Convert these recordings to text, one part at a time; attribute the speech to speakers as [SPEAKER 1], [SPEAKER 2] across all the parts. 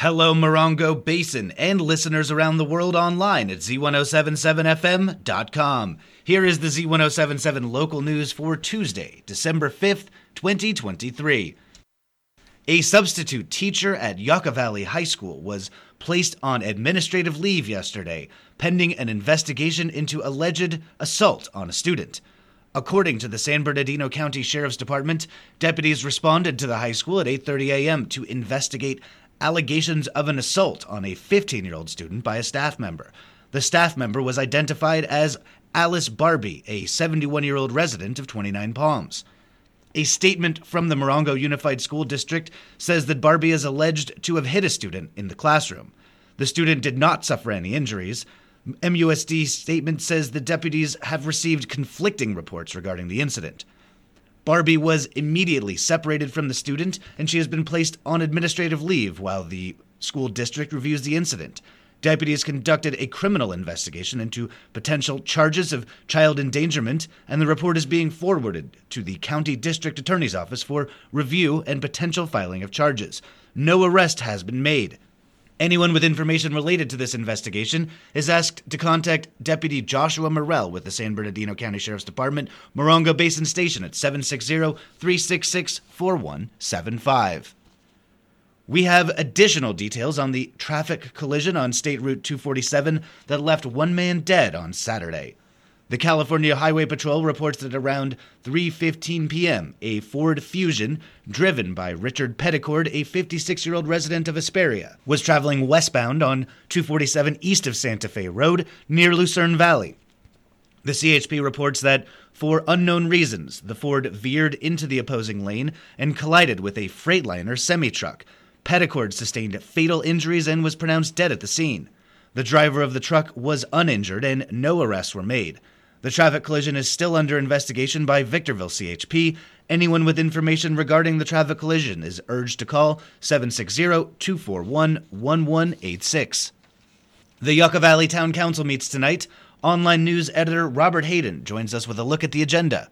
[SPEAKER 1] Hello, Morongo Basin and listeners around the world online at z1077fm.com. Here is the Z1077 local news for Tuesday, December 5th, 2023. A substitute teacher at Yucca Valley High School was placed on administrative leave yesterday, pending an investigation into alleged assault on a student. According to the San Bernardino County Sheriff's Department, deputies responded to the high school at 8:30 a.m. to investigate allegations of an assault on a 15-year-old student by a staff member. The staff member was identified as Alice Barbie, a 71-year-old resident of 29 Palms. A statement from the Morongo Unified School District says that Barbie is alleged to have hit a student in the classroom. The student did not suffer any injuries. MUSD statement says the deputies have received conflicting reports regarding the incident. Barbie was immediately separated from the student and she has been placed on administrative leave while the school district reviews the incident. Deputies conducted a criminal investigation into potential charges of child endangerment, and the report is being forwarded to the County District Attorney's Office for review and potential filing of charges. No arrest has been made. Anyone with information related to this investigation is asked to contact Deputy Joshua Morell with the San Bernardino County Sheriff's Department, Morongo Basin Station at 760 366 4175. We have additional details on the traffic collision on State Route 247 that left one man dead on Saturday. The California Highway Patrol reports that around 3:15 p.m., a Ford Fusion, driven by Richard Petticord, a 56-year-old resident of Hesperia, was traveling westbound on 247 east of Santa Fe Road near Lucerne Valley. The CHP reports that, for unknown reasons, the Ford veered into the opposing lane and collided with a Freightliner semi truck. Petticord sustained fatal injuries and was pronounced dead at the scene. The driver of the truck was uninjured and no arrests were made. The traffic collision is still under investigation by Victorville CHP. Anyone with information regarding the traffic collision is urged to call 760 241 1186. The Yucca Valley Town Council meets tonight. Online news editor Robert Hayden joins us with a look at the agenda.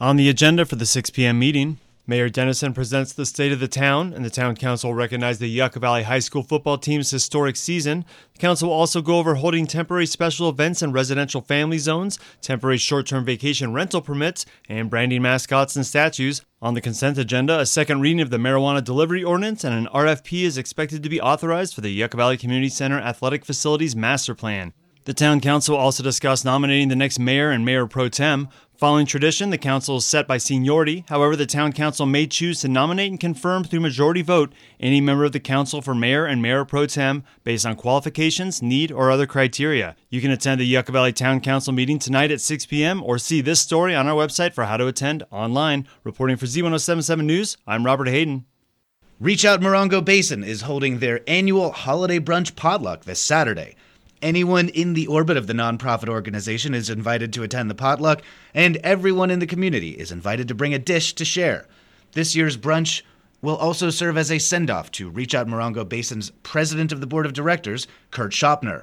[SPEAKER 2] On the agenda for the 6 p.m. meeting, Mayor Denison presents the state of the town, and the town council recognized the Yucca Valley High School football team's historic season. The council will also go over holding temporary special events in residential family zones, temporary short term vacation rental permits, and branding mascots and statues. On the consent agenda, a second reading of the marijuana delivery ordinance and an RFP is expected to be authorized for the Yucca Valley Community Center Athletic Facilities Master Plan. The town council also discussed nominating the next mayor and mayor pro tem. Following tradition, the council is set by seniority. However, the town council may choose to nominate and confirm through majority vote any member of the council for mayor and mayor pro tem based on qualifications, need, or other criteria. You can attend the Yucca Valley Town Council meeting tonight at 6 p.m. or see this story on our website for how to attend online. Reporting for Z1077 News, I'm Robert Hayden.
[SPEAKER 1] Reach Out Morongo Basin is holding their annual holiday brunch potluck this Saturday. Anyone in the orbit of the nonprofit organization is invited to attend the potluck, and everyone in the community is invited to bring a dish to share. This year's brunch will also serve as a send off to Reach Out Morongo Basin's president of the board of directors, Kurt Schopner.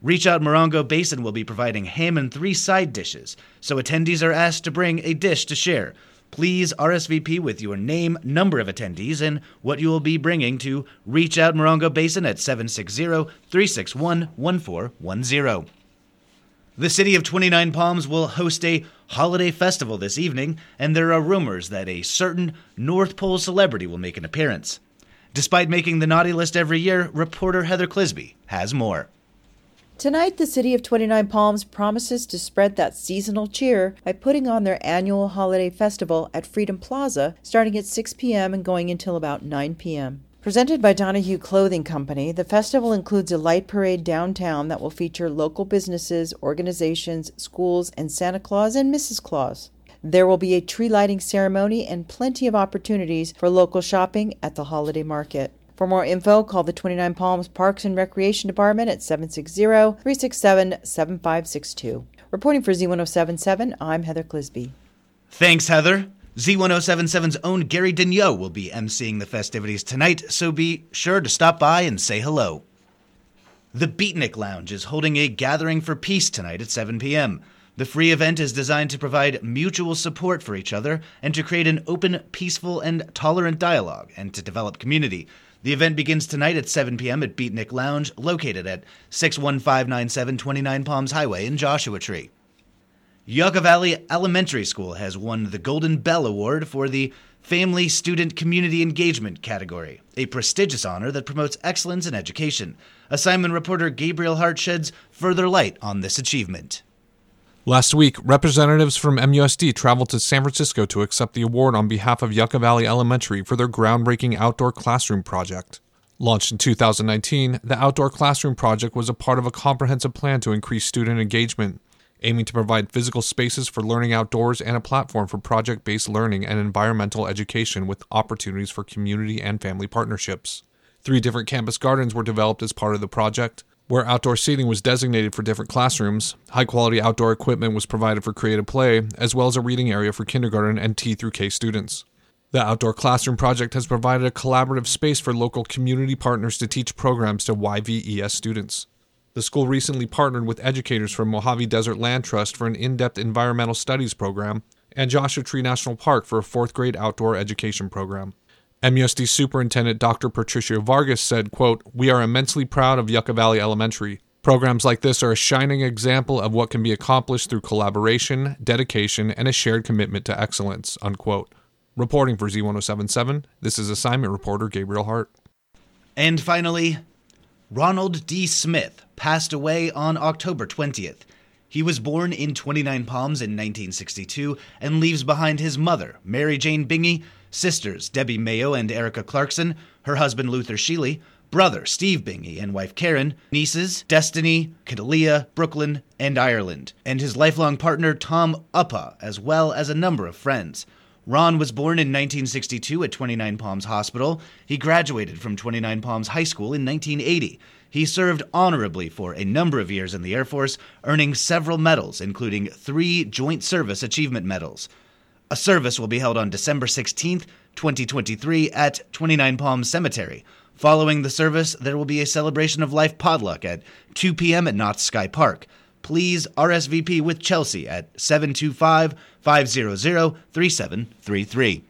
[SPEAKER 1] Reach Out Morongo Basin will be providing ham and three side dishes, so attendees are asked to bring a dish to share. Please RSVP with your name, number of attendees, and what you will be bringing to Reach Out Morongo Basin at 760 361 1410. The city of 29 Palms will host a holiday festival this evening, and there are rumors that a certain North Pole celebrity will make an appearance. Despite making the naughty list every year, reporter Heather Clisby has more.
[SPEAKER 3] Tonight, the City of 29 Palms promises to spread that seasonal cheer by putting on their annual holiday festival at Freedom Plaza starting at 6 p.m. and going until about 9 p.m. Presented by Donahue Clothing Company, the festival includes a light parade downtown that will feature local businesses, organizations, schools, and Santa Claus and Mrs. Claus. There will be a tree lighting ceremony and plenty of opportunities for local shopping at the holiday market. For more info, call the 29 Palms Parks and Recreation Department at 760 367 7562. Reporting for Z1077, I'm Heather Clisby.
[SPEAKER 1] Thanks, Heather. Z1077's own Gary Daigneault will be emceeing the festivities tonight, so be sure to stop by and say hello. The Beatnik Lounge is holding a gathering for peace tonight at 7 p.m. The free event is designed to provide mutual support for each other and to create an open, peaceful, and tolerant dialogue and to develop community. The event begins tonight at 7 p.m. at Beatnik Lounge, located at 61597 29 Palms Highway in Joshua Tree. Yucca Valley Elementary School has won the Golden Bell Award for the Family Student Community Engagement category, a prestigious honor that promotes excellence in education. Assignment reporter Gabriel Hart sheds further light on this achievement.
[SPEAKER 4] Last week, representatives from MUSD traveled to San Francisco to accept the award on behalf of Yucca Valley Elementary for their groundbreaking outdoor classroom project. Launched in 2019, the Outdoor Classroom Project was a part of a comprehensive plan to increase student engagement, aiming to provide physical spaces for learning outdoors and a platform for project based learning and environmental education with opportunities for community and family partnerships. Three different campus gardens were developed as part of the project where outdoor seating was designated for different classrooms, high quality outdoor equipment was provided for creative play, as well as a reading area for kindergarten and T through K students. The Outdoor Classroom Project has provided a collaborative space for local community partners to teach programs to YVES students. The school recently partnered with educators from Mojave Desert Land Trust for an in depth environmental studies program and Joshua Tree National Park for a fourth grade outdoor education program. MUSD Superintendent Dr. Patricia Vargas said, quote, We are immensely proud of Yucca Valley Elementary. Programs like this are a shining example of what can be accomplished through collaboration, dedication, and a shared commitment to excellence, unquote. Reporting for Z1077, this is assignment reporter Gabriel Hart.
[SPEAKER 1] And finally, Ronald D. Smith passed away on October 20th. He was born in 29 Palms in 1962 and leaves behind his mother, Mary Jane Bingy, sisters Debbie Mayo and Erica Clarkson, her husband Luther Sheely, brother Steve Bingy and wife Karen, nieces Destiny, Catalia, Brooklyn, and Ireland, and his lifelong partner Tom Uppa, as well as a number of friends. Ron was born in 1962 at 29 Palms Hospital. He graduated from 29 Palms High School in 1980. He served honorably for a number of years in the Air Force, earning several medals, including three Joint Service Achievement Medals. A service will be held on December 16th, 2023, at 29 Palms Cemetery. Following the service, there will be a celebration of life potluck at 2 p.m. at Knott's Sky Park. Please RSVP with Chelsea at 725 500 3733.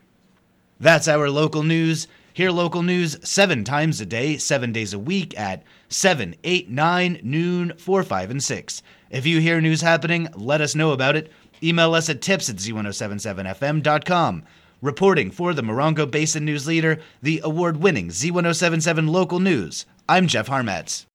[SPEAKER 1] That's our local news. Hear local news seven times a day, seven days a week at 7, 8, 9, noon, 4, 5, and 6. If you hear news happening, let us know about it. Email us at tips at z1077fm.com. Reporting for the Morongo Basin News Leader, the award winning Z1077 Local News, I'm Jeff Harmetz.